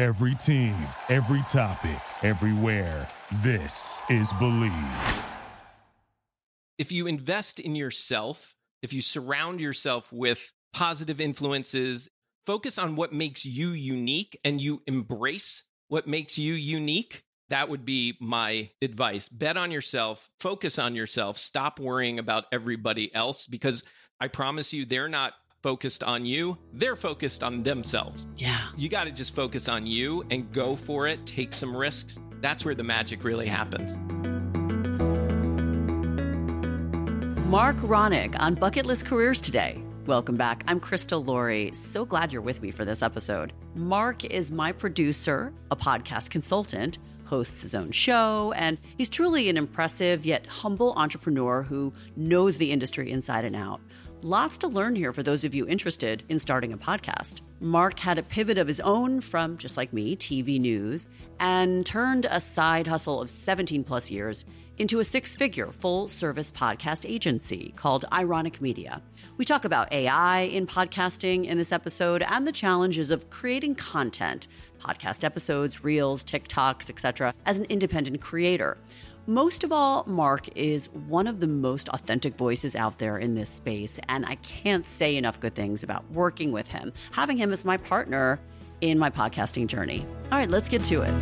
Every team, every topic, everywhere. This is Bleav. If you invest in yourself, if you surround yourself with positive influences, focus on what makes you unique and you embrace what makes you unique, that would be my advice. Bet on yourself, focus on yourself, stop worrying about everybody else because I promise you, they're not focused on you, they're focused on themselves. Yeah. You got to just focus on you and go for it, take some risks. That's where the magic really happens. Marc Ronick on Bucket List Careers today. Welcome back. I'm Christa Laurie. So glad you're with me for this episode. Marc is my producer, a podcast consultant, hosts his own show, and he's truly an impressive yet humble entrepreneur who knows the industry inside and out. Lots to learn here for those of you interested in starting a podcast. Marc had a pivot of his own from, just like me, TV news, and turned a side hustle of 17 plus years into a six figure full service podcast agency called iRonick Media. We talk about AI in podcasting in this episode and the challenges of creating content, podcast episodes, reels, TikToks, etc., as an independent creator. Most of all, Marc is one of the most authentic voices out there in this space, and I can't say enough good things about working with him, having him as my partner in my podcasting journey. All right, let's get to it.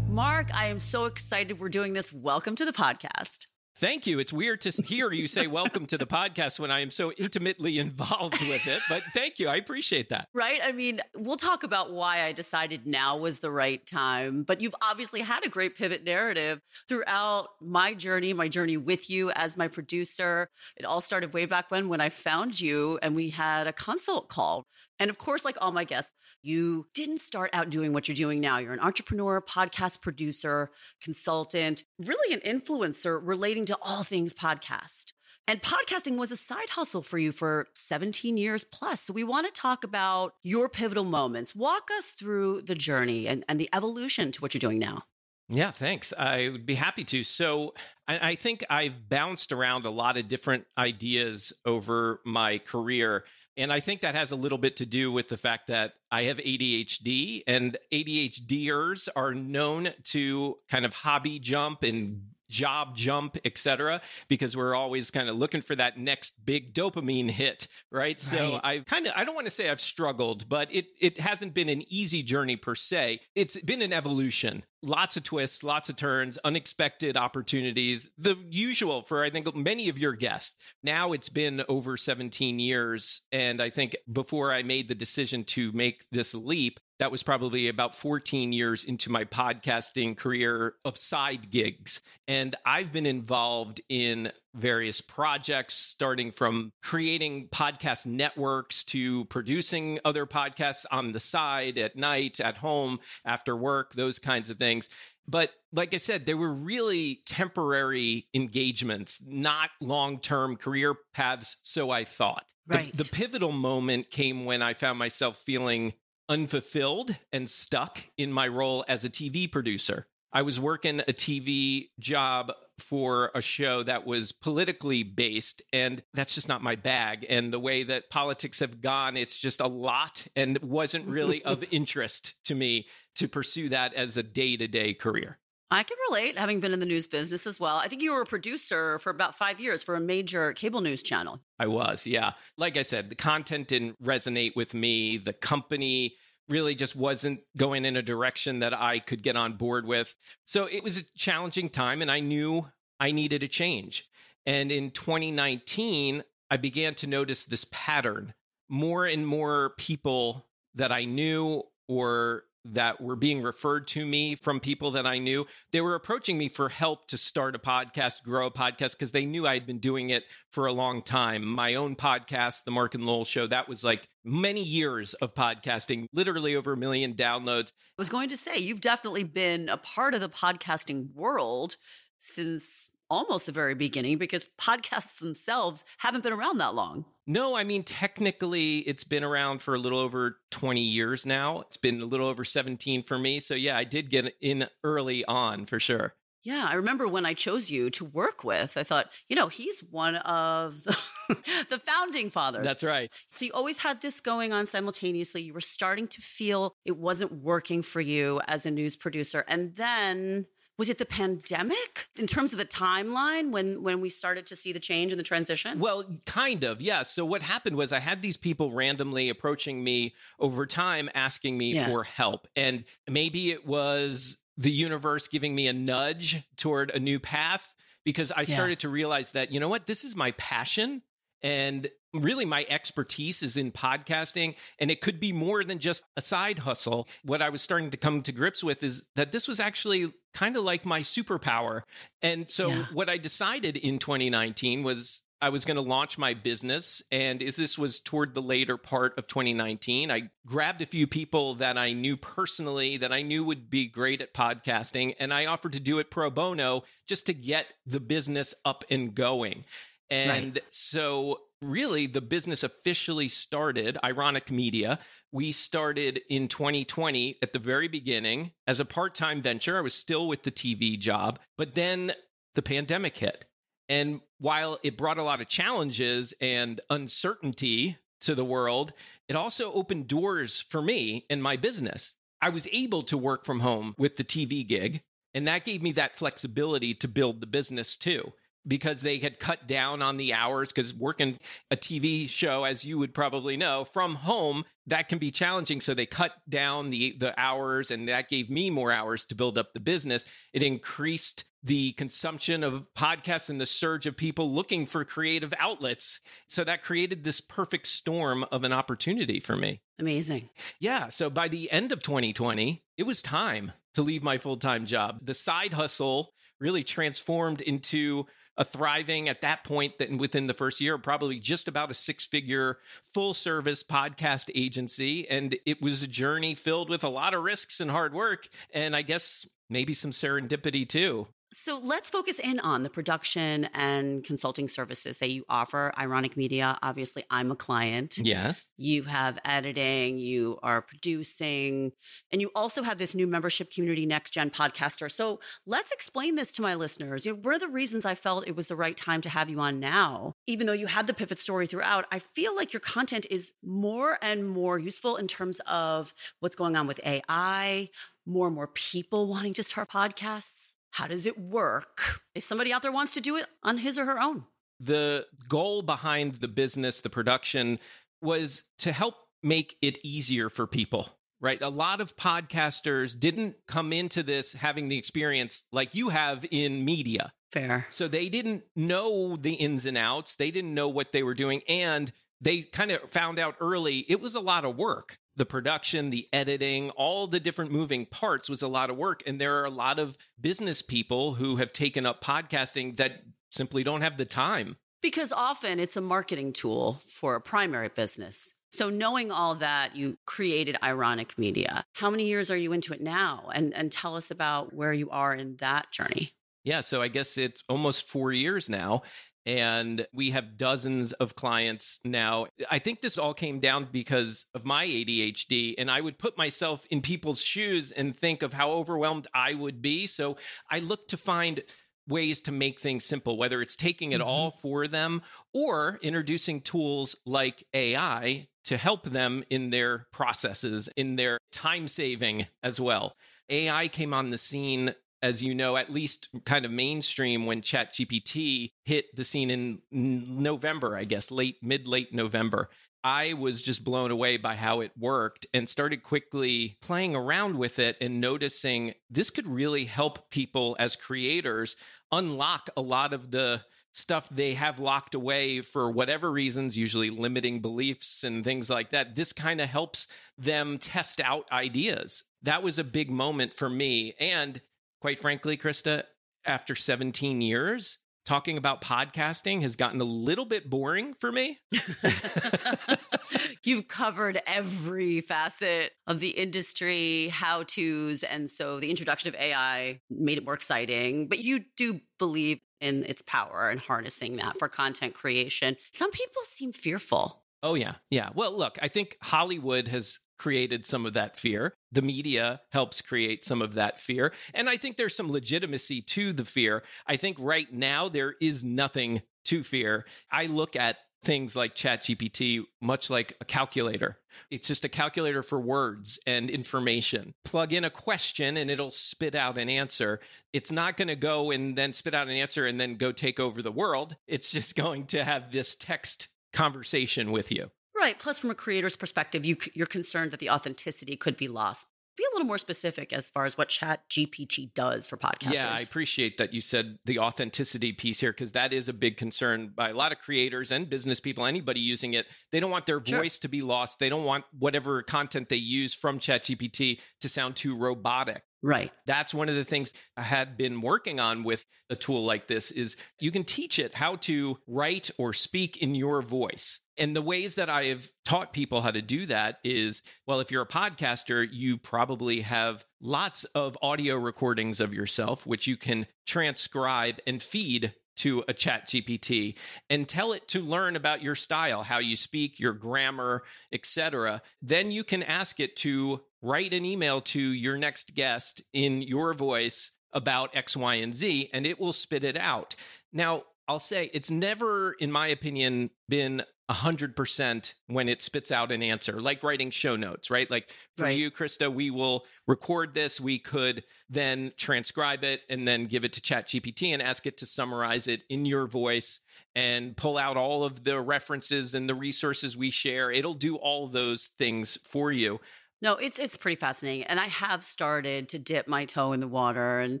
Marc, I am so excited we're doing this. Welcome to the podcast. Thank you. It's weird to hear you say welcome to the podcast when I am so intimately involved with it, but thank you. I appreciate that. Right? I mean, we'll talk about why I decided now was the right time, but you've obviously had a great pivot narrative throughout my journey, my journey with you as my producer. It all started way back when when I found you and we had a consult call. And of course, like all my guests, you didn't start out doing what you're doing now. You're an entrepreneur, podcast producer, consultant, really an influencer relating to all things podcast. And podcasting was a side hustle for you for 17 years plus. So we want to talk about your pivotal moments. Walk us through the journey and, and the evolution to what you're doing now. Yeah, thanks. I would be happy to. So, I, I think I've bounced around a lot of different ideas over my career. And I think that has a little bit to do with the fact that I have ADHD, and ADHDers are known to kind of hobby jump and job jump, etc., because we're always kind of looking for that next big dopamine hit, right? So I kind of I don't want to say I've struggled, but it it hasn't been an easy journey per se. It's been an evolution. Lots of twists, lots of turns, unexpected opportunities, the usual for I think many of your guests. Now it's been over 17 years and I think before I made the decision to make this leap, that was probably about 14 years into my podcasting career of side gigs. And I've been involved in various projects, starting from creating podcast networks to producing other podcasts on the side at night, at home, after work, those kinds of things. But like I said, they were really temporary engagements, not long term career paths. So I thought. Right. The, the pivotal moment came when I found myself feeling unfulfilled and stuck in my role as a TV producer. I was working a TV job for a show that was politically based, and that's just not my bag. And the way that politics have gone, it's just a lot and wasn't really of interest to me to pursue that as a day to day career. I can relate, having been in the news business as well. I think you were a producer for about five years for a major cable news channel. I was, yeah. Like I said, the content didn't resonate with me. The company really just wasn't going in a direction that I could get on board with. So it was a challenging time, and I knew I needed a change. And in 2019, I began to notice this pattern. More and more people that I knew or that were being referred to me from people that I knew. They were approaching me for help to start a podcast, grow a podcast, because they knew I had been doing it for a long time. My own podcast, The Mark and Lowell Show, that was like many years of podcasting, literally over a million downloads. I was going to say, you've definitely been a part of the podcasting world since almost the very beginning because podcasts themselves haven't been around that long. No, I mean, technically, it's been around for a little over 20 years now. It's been a little over 17 for me. So, yeah, I did get in early on for sure. Yeah, I remember when I chose you to work with, I thought, you know, he's one of the, the, founding fathers. That's right. So you always had this going on simultaneously. You were starting to feel it wasn't working for you as a news producer. And then was it the pandemic? In terms of the timeline when when we started to see the change and the transition? Well kind of yeah. So what happened was i had these people randomly approaching me over time asking me yeah. for help. And maybe it was the universe giving me a nudge toward a new path because i started yeah. to realize that you know what? This is my passion and really my expertise is in podcasting and it could be more than just a side hustle what i was starting to come to grips with is that this was actually kind of like my superpower and so yeah. what i decided in 2019 was I was going to launch my business. And if this was toward the later part of 2019, I grabbed a few people that I knew personally that I knew would be great at podcasting. And I offered to do it pro bono just to get the business up and going. And right. so really the business officially started iRonick Media we started in 2020 at the very beginning as a part-time venture. I was still with the tv job but then the pandemic hit. And while it brought a lot of challenges and uncertainty to the world it also opened doors for me and my business. I was able to work from home with the tv gig and that gave me that flexibility to build the business too because they had cut down on the hours because working a TV show as you would probably know from home that can be challenging. So they cut down the the hours and that gave me more hours to build up the business. It increased the consumption of podcasts and the surge of people looking for creative outlets. So that created this perfect storm of an opportunity for me. Amazing. Yeah so by the end of 2020 it was time to leave my full-time job. The side hustle really transformed into a thriving at that point that within the first year probably just about a six figure full service podcast agency. And it was a journey filled with a lot of risks and hard work and i guess maybe some serendipity too so let's focus in on the production and consulting services that you offer. iRonick Media, obviously, I'm a client. Yes. You have editing, you are producing, and you also have this new membership community, NextGen Podcaster. So let's explain this to my listeners. You know, what are the reasons I felt it was the right time to have you on now? Even though you had the pivot story throughout, I feel like your content is more and more useful in terms of what's going on with AI, more and more people wanting to start podcasts. How does it work if somebody out there wants to do it on his or her own? The goal behind the business, the production, was to help make it easier for people, right? A lot of podcasters didn't come into this having the experience like you have in media. Fair. So they didn't know the ins and outs, they didn't know what they were doing. And they kind of found out early it was a lot of work the production, the editing, all the different moving parts was a lot of work. And there are a lot of business people who have taken up podcasting that simply don't have the time. Because often it's a marketing tool for a primary business. So knowing all that, you created iRonick Media. How many years are you into it now? And and tell us about where you are in that journey. Yeah, so I guess it's almost 4 years now and we have dozens of clients now. I think this all came down because of my ADHD, and I would put myself in people's shoes and think of how overwhelmed I would be. So I look to find ways to make things simple, whether it's taking it mm-hmm. all for them or introducing tools like AI to help them in their processes, in their time saving as well. AI came on the scene as you know, at least kind of mainstream when ChatGPT hit the scene in November, I guess, late, mid late November. I was just blown away by how it worked and started quickly playing around with it and noticing this could really help people as creators unlock a lot of the stuff they have locked away for whatever reasons, usually limiting beliefs and things like that. This kind of helps them test out ideas. That was a big moment for me. And quite frankly, Christa, after 17 years, talking about podcasting has gotten a little bit boring for me. You've covered every facet of the industry, how to's. And so the introduction of AI made it more exciting. But you do believe in its power and harnessing that for content creation. Some people seem fearful. Oh, yeah. Yeah. Well, look, I think Hollywood has created some of that fear. The media helps create some of that fear. And I think there's some legitimacy to the fear. I think right now there is nothing to fear. I look at things like ChatGPT much like a calculator. It's just a calculator for words and information. Plug in a question and it'll spit out an answer. It's not going to go and then spit out an answer and then go take over the world. It's just going to have this text conversation with you. Right. Plus, from a creator's perspective, you, you're concerned that the authenticity could be lost be a little more specific as far as what ChatGPT does for podcasters yeah i appreciate that you said the authenticity piece here because that is a big concern by a lot of creators and business people anybody using it they don't want their sure. voice to be lost they don't want whatever content they use from ChatGPT to sound too robotic Right. That's one of the things I had been working on with a tool like this is you can teach it how to write or speak in your voice. And the ways that I have taught people how to do that is well, if you're a podcaster, you probably have lots of audio recordings of yourself, which you can transcribe and feed to a ChatGPT and tell it to learn about your style how you speak your grammar etc then you can ask it to write an email to your next guest in your voice about X, Y, and Z, and it will spit it out. Now, I'll say it's never, in my opinion, been 100% when it spits out an answer, like writing show notes, right? Like for right. you, Christa, we will record this. We could then transcribe it and then give it to ChatGPT and ask it to summarize it in your voice and pull out all of the references and the resources we share. It'll do all those things for you. No, it's it's pretty fascinating. And I have started to dip my toe in the water and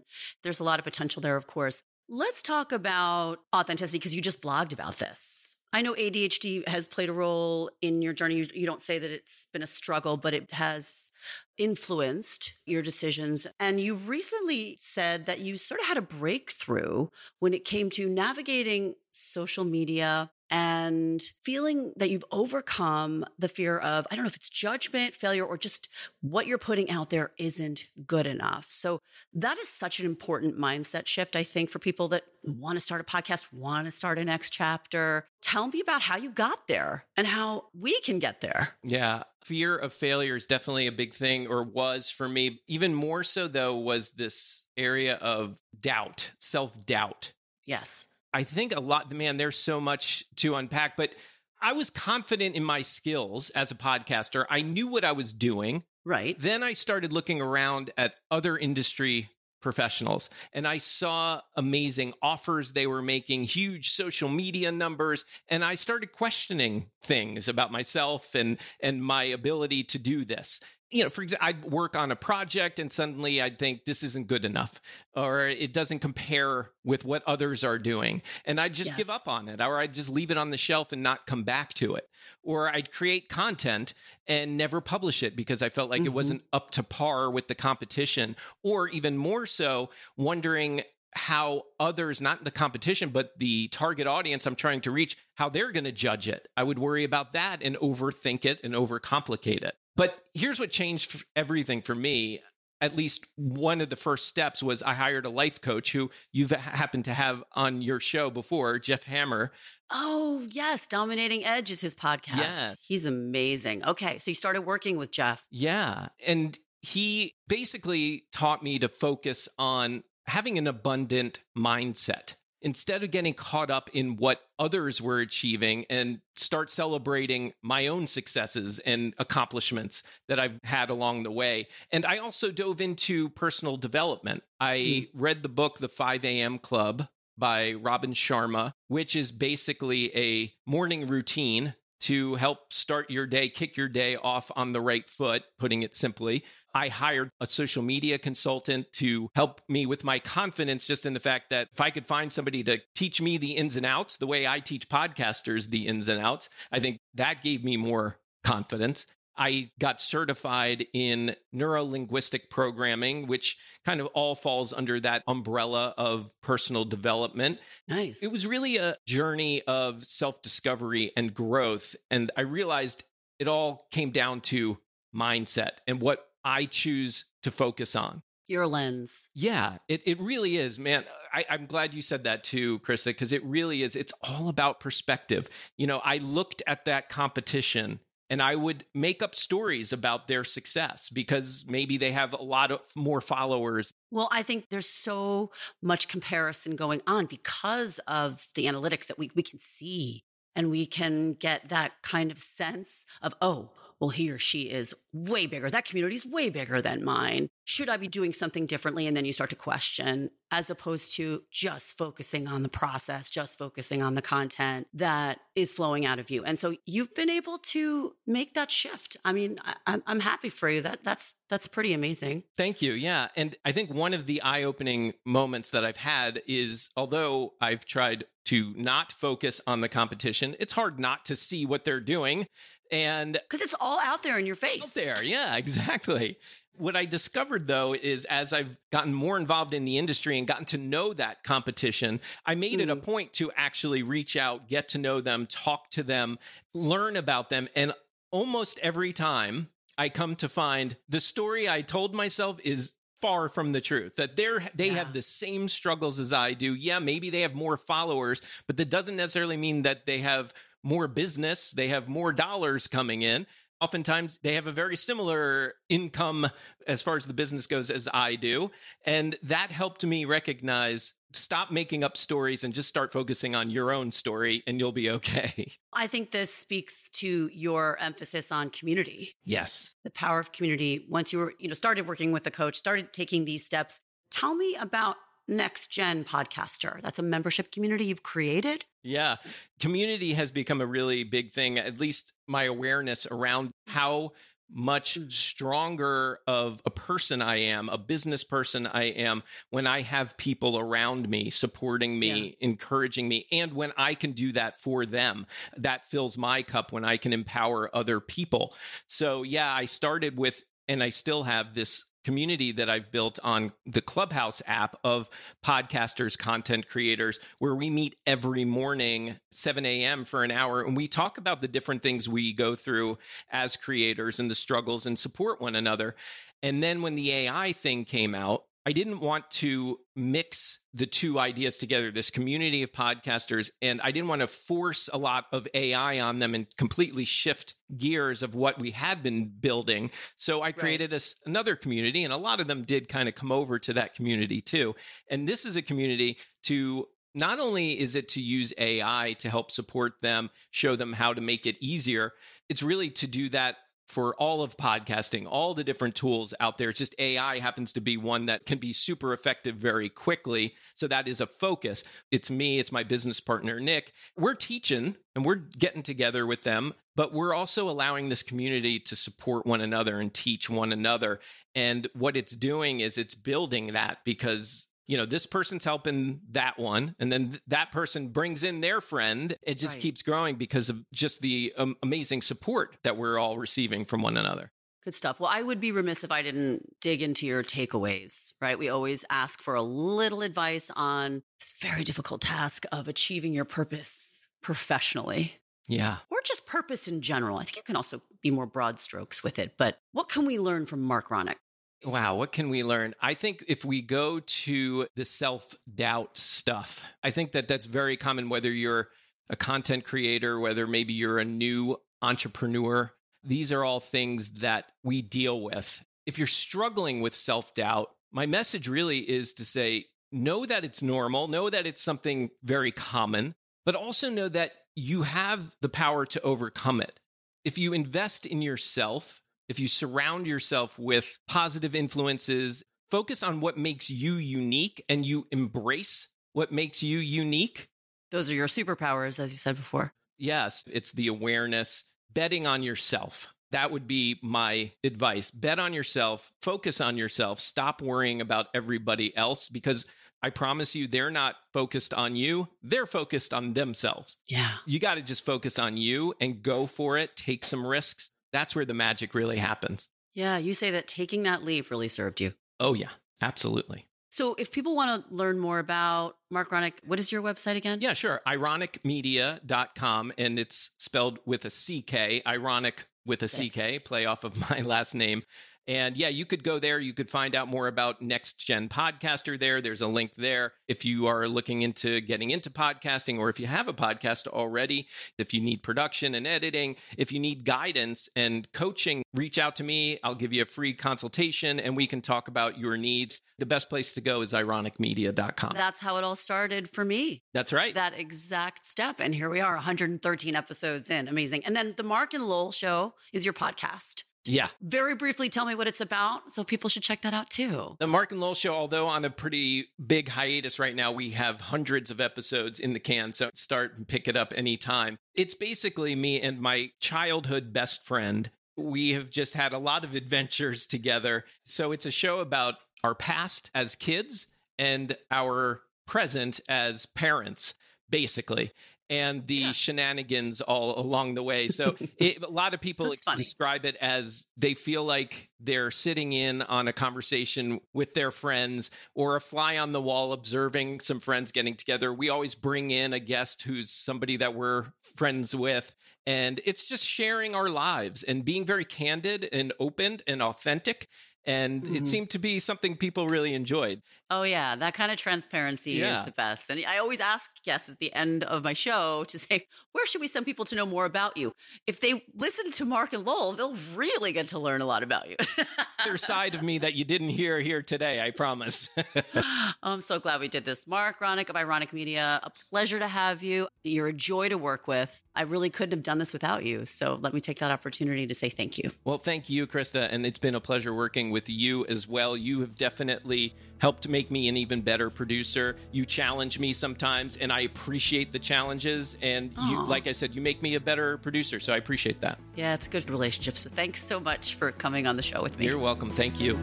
there's a lot of potential there, of course. Let's talk about authenticity because you just blogged about this. I know ADHD has played a role in your journey. You, you, don't say that it's been a struggle, but it has influenced your decisions. And you recently said that you sort of had a breakthrough when it came to navigating social media and feeling that you've overcome the fear of, I don't know if it's judgment, failure, or just what you're putting out there isn't good enough. So that is such an important mindset shift, I think, for people that want to start a podcast, want to start a next chapter. Tell me about how you got there and how we can get there. Yeah. Fear of failure is definitely a big thing, or was for me. Even more so, though, was this area of doubt, self doubt. Yes. I think a lot, the man, there's so much to unpack, but I was confident in my skills as a podcaster. I knew what I was doing. Right. Then I started looking around at other industry professionals and I saw amazing offers they were making, huge social media numbers, and I started questioning things about myself and and my ability to do this you know, for example, I'd work on a project and suddenly I'd think this isn't good enough or it doesn't compare with what others are doing. And I'd just yes. give up on it or I'd just leave it on the shelf and not come back to it. Or I'd create content and never publish it because I felt like mm-hmm. it wasn't up to par with the competition. Or even more so, wondering how others, not the competition, but the target audience I'm trying to reach, how they're going to judge it. I would worry about that and overthink it and overcomplicate it. But here's what changed everything for me. At least one of the first steps was I hired a life coach who you've happened to have on your show before, Jeff Hammer. Oh, yes. Dominating Edge is his podcast. Yeah. He's amazing. Okay. So you started working with Jeff. Yeah. And he basically taught me to focus on having an abundant mindset instead of getting caught up in what others were achieving and start celebrating my own successes and accomplishments that I've had along the way. And I also dove into personal development. I mm. read the book, The 5 a.m. Club by Robin Sharma, which is basically a morning routine to help start your day, kick your day off on the right foot, putting it simply. I hired a social media consultant to help me with my confidence, just in the fact that if I could find somebody to teach me the ins and outs, the way I teach podcasters the ins and outs, I think that gave me more confidence. I got certified in neuro linguistic programming, which kind of all falls under that umbrella of personal development. Nice. It was really a journey of self discovery and growth. And I realized it all came down to mindset and what I choose to focus on. Your lens. Yeah, it, it really is, man. I, I'm glad you said that too, Christa, because it really is. It's all about perspective. You know, I looked at that competition and I would make up stories about their success because maybe they have a lot of more followers. Well, I think there's so much comparison going on because of the analytics that we, we can see and we can get that kind of sense of, oh, well, he or she is way bigger. That community is way bigger than mine. Should I be doing something differently? And then you start to question, as opposed to just focusing on the process, just focusing on the content that is flowing out of you. And so you've been able to make that shift. I mean, I, am happy for you. That that's that's pretty amazing. Thank you. Yeah, and I think one of the eye-opening moments that I've had is, although I've tried to not focus on the competition. It's hard not to see what they're doing. And because it's all out there in your face. Out there. Yeah, exactly. What I discovered though is as I've gotten more involved in the industry and gotten to know that competition, I made mm. it a mm. point to actually reach out, get to know them, talk to them, learn about them. And almost every time I come to find the story I told myself is far from the truth that they're they yeah. have the same struggles as I do. Yeah, maybe they have more followers, but that doesn't necessarily mean that they have more business, they have more dollars coming in. Oftentimes, they have a very similar income as far as the business goes as I do. And that helped me recognize stop making up stories and just start focusing on your own story, and you'll be okay. I think this speaks to your emphasis on community. Yes. The power of community. Once you were, you know, started working with a coach, started taking these steps. Tell me about NextGen Podcaster. That's a membership community you've created. Yeah. Community has become a really big thing, at least my awareness around how much stronger of a person I am, a business person I am, when I have people around me supporting me, yeah. encouraging me, and when I can do that for them. That fills my cup when I can empower other people. So, yeah, I started with, and I still have this community that I've built on the Clubhouse app of podcasters, content creators, where we meet every morning, 7 a.m. for an hour, and we talk about the different things we go through as creators and the struggles and support one another. And then when the AI thing came out, I didn't want to mix the two ideas together, this community of podcasters, and I didn't want to force a lot of AI on them and completely shift gears of what we had been building. So I created right. a, another community, and a lot of them did kind of come over to that community too. And this is a community to not only is it to use AI to help support them, show them how to make it easier, it's really to do that for all of podcasting, all the different tools out there. It's just AI happens to be one that can be super effective very quickly. So that is a focus. It's me, it's my business partner, Nick. We're teaching and we're getting together with them, but we're also allowing this community to support one another and teach one another. And what it's doing is it's building that because you know, this person's helping that one, and then th- that person brings in their friend. It just right. keeps growing because of just the um, amazing support that we're all receiving from one another. Good stuff. Well, I would be remiss if I didn't dig into your takeaways, right? We always ask for a little advice on this very difficult task of achieving your purpose professionally. Yeah. Or just purpose in general. I think you can also be more broad strokes with it. But what can we learn from Marc Ronick? Wow, what can we learn? I think if we go to the self doubt stuff, I think that that's very common, whether you're a content creator, whether maybe you're a new entrepreneur. These are all things that we deal with. If you're struggling with self doubt, my message really is to say, know that it's normal, know that it's something very common, but also know that you have the power to overcome it. If you invest in yourself, if you surround yourself with positive influences, focus on what makes you unique and you embrace what makes you unique. Those are your superpowers, as you said before. Yes, it's the awareness, betting on yourself. That would be my advice. Bet on yourself, focus on yourself, stop worrying about everybody else because I promise you, they're not focused on you. They're focused on themselves. Yeah. You got to just focus on you and go for it, take some risks. That's where the magic really happens. Yeah. You say that taking that leap really served you. Oh, yeah, absolutely. So, if people want to learn more about Marc Ronick, what is your website again? Yeah, sure. iRonickmedia.com, and it's spelled with a CK, ironic with a Yes. CK, play off of my last name. And yeah, you could go there. You could find out more about NextGen Podcaster there. There's a link there. If you are looking into getting into podcasting, or if you have a podcast already, if you need production and editing, if you need guidance and coaching, reach out to me. I'll give you a free consultation and we can talk about your needs. The best place to go is ironickmedia.com. That's how it all started for me. That's right. That exact step. And here we are, 113 episodes in. Amazing. And then the Mark and Lowell show is your podcast. Yeah. Very briefly, tell me what it's about. So people should check that out too. The Mark and Lowell show, although on a pretty big hiatus right now, we have hundreds of episodes in the can. So start and pick it up anytime. It's basically me and my childhood best friend. We have just had a lot of adventures together. So it's a show about our past as kids and our present as parents, basically. And the shenanigans all along the way. So it, a lot of people So describe it as they feel like they're sitting in on a conversation with their friends or a fly on the wall observing some friends getting together. We always bring in a guest who's somebody that we're friends with. And it's just sharing our lives and being very candid and open and authentic. And Mm-hmm. it seemed to be something people really enjoyed. Oh, yeah. That kind of transparency Yeah. is the best. And I always ask guests at the end of my show to say, where should we send people to know more about you? If they listen to Mark and Lowell, they'll really get to learn a lot about you. Other side of me that you didn't hear here today, I promise. I'm so glad we did this. Marc Ronick of iRonick Media, a pleasure to have you. You're a joy to work with. I really couldn't have done this without you. So let me take that opportunity to say thank you. Well, thank you, Christa. And it's been a pleasure working with you as well. You have definitely helped make me an even better producer. You challenge me sometimes, and I appreciate the challenges. And you, like I said, you make me a better producer. So I appreciate that. Yeah, it's a good relationship. So thanks so much for coming on the show with me. You're welcome. Thank you.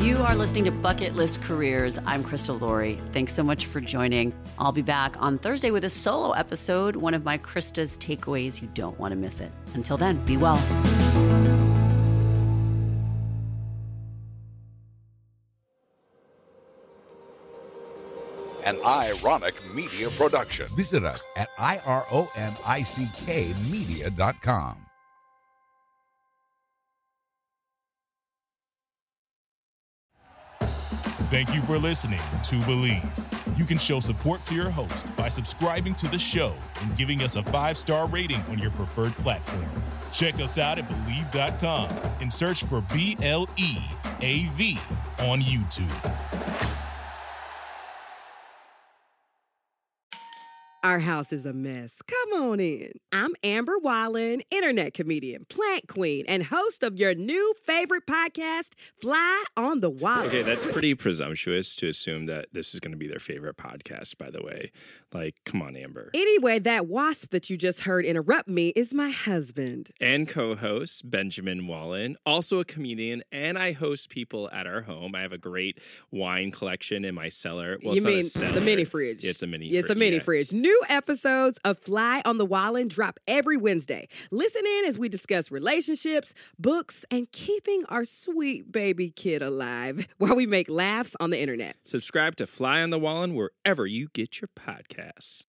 You are listening to Bucket List Careers. I'm Christa Laurie. Thanks so much for joining. I'll be back on Thursday with a solo episode, one of my Christa's takeaways. You don't want to miss it. Until then, be well. An iRonick Media production. Visit us at ironickmedia.com. Thank you for listening to Bleav. You can show support to your host by subscribing to the show and giving us a five star rating on your preferred platform. Check us out at Bleav.com and search for B L E A V on YouTube. Our house is a mess. Come on in. I'm Amber Wallen, internet comedian, plant queen, and host of your new favorite podcast, Fly on the Wall. Okay, that's pretty presumptuous to assume that this is going to be their favorite podcast, by the way. Like, come on, Amber. Anyway, that wasp that you just heard interrupt me is my husband. And co host Benjamin Wallen, also a comedian, and I host people at our home. I have a great wine collection in my cellar. Well, you it's mean the mini fridge? It's a mini It's a mini yeah. fridge. New episodes of Fly on the Wallen drop every Wednesday. Listen in as we discuss relationships, books, and keeping our sweet baby kid alive while we make laughs on the internet. Subscribe to Fly on the Wallen wherever you get your podcasts.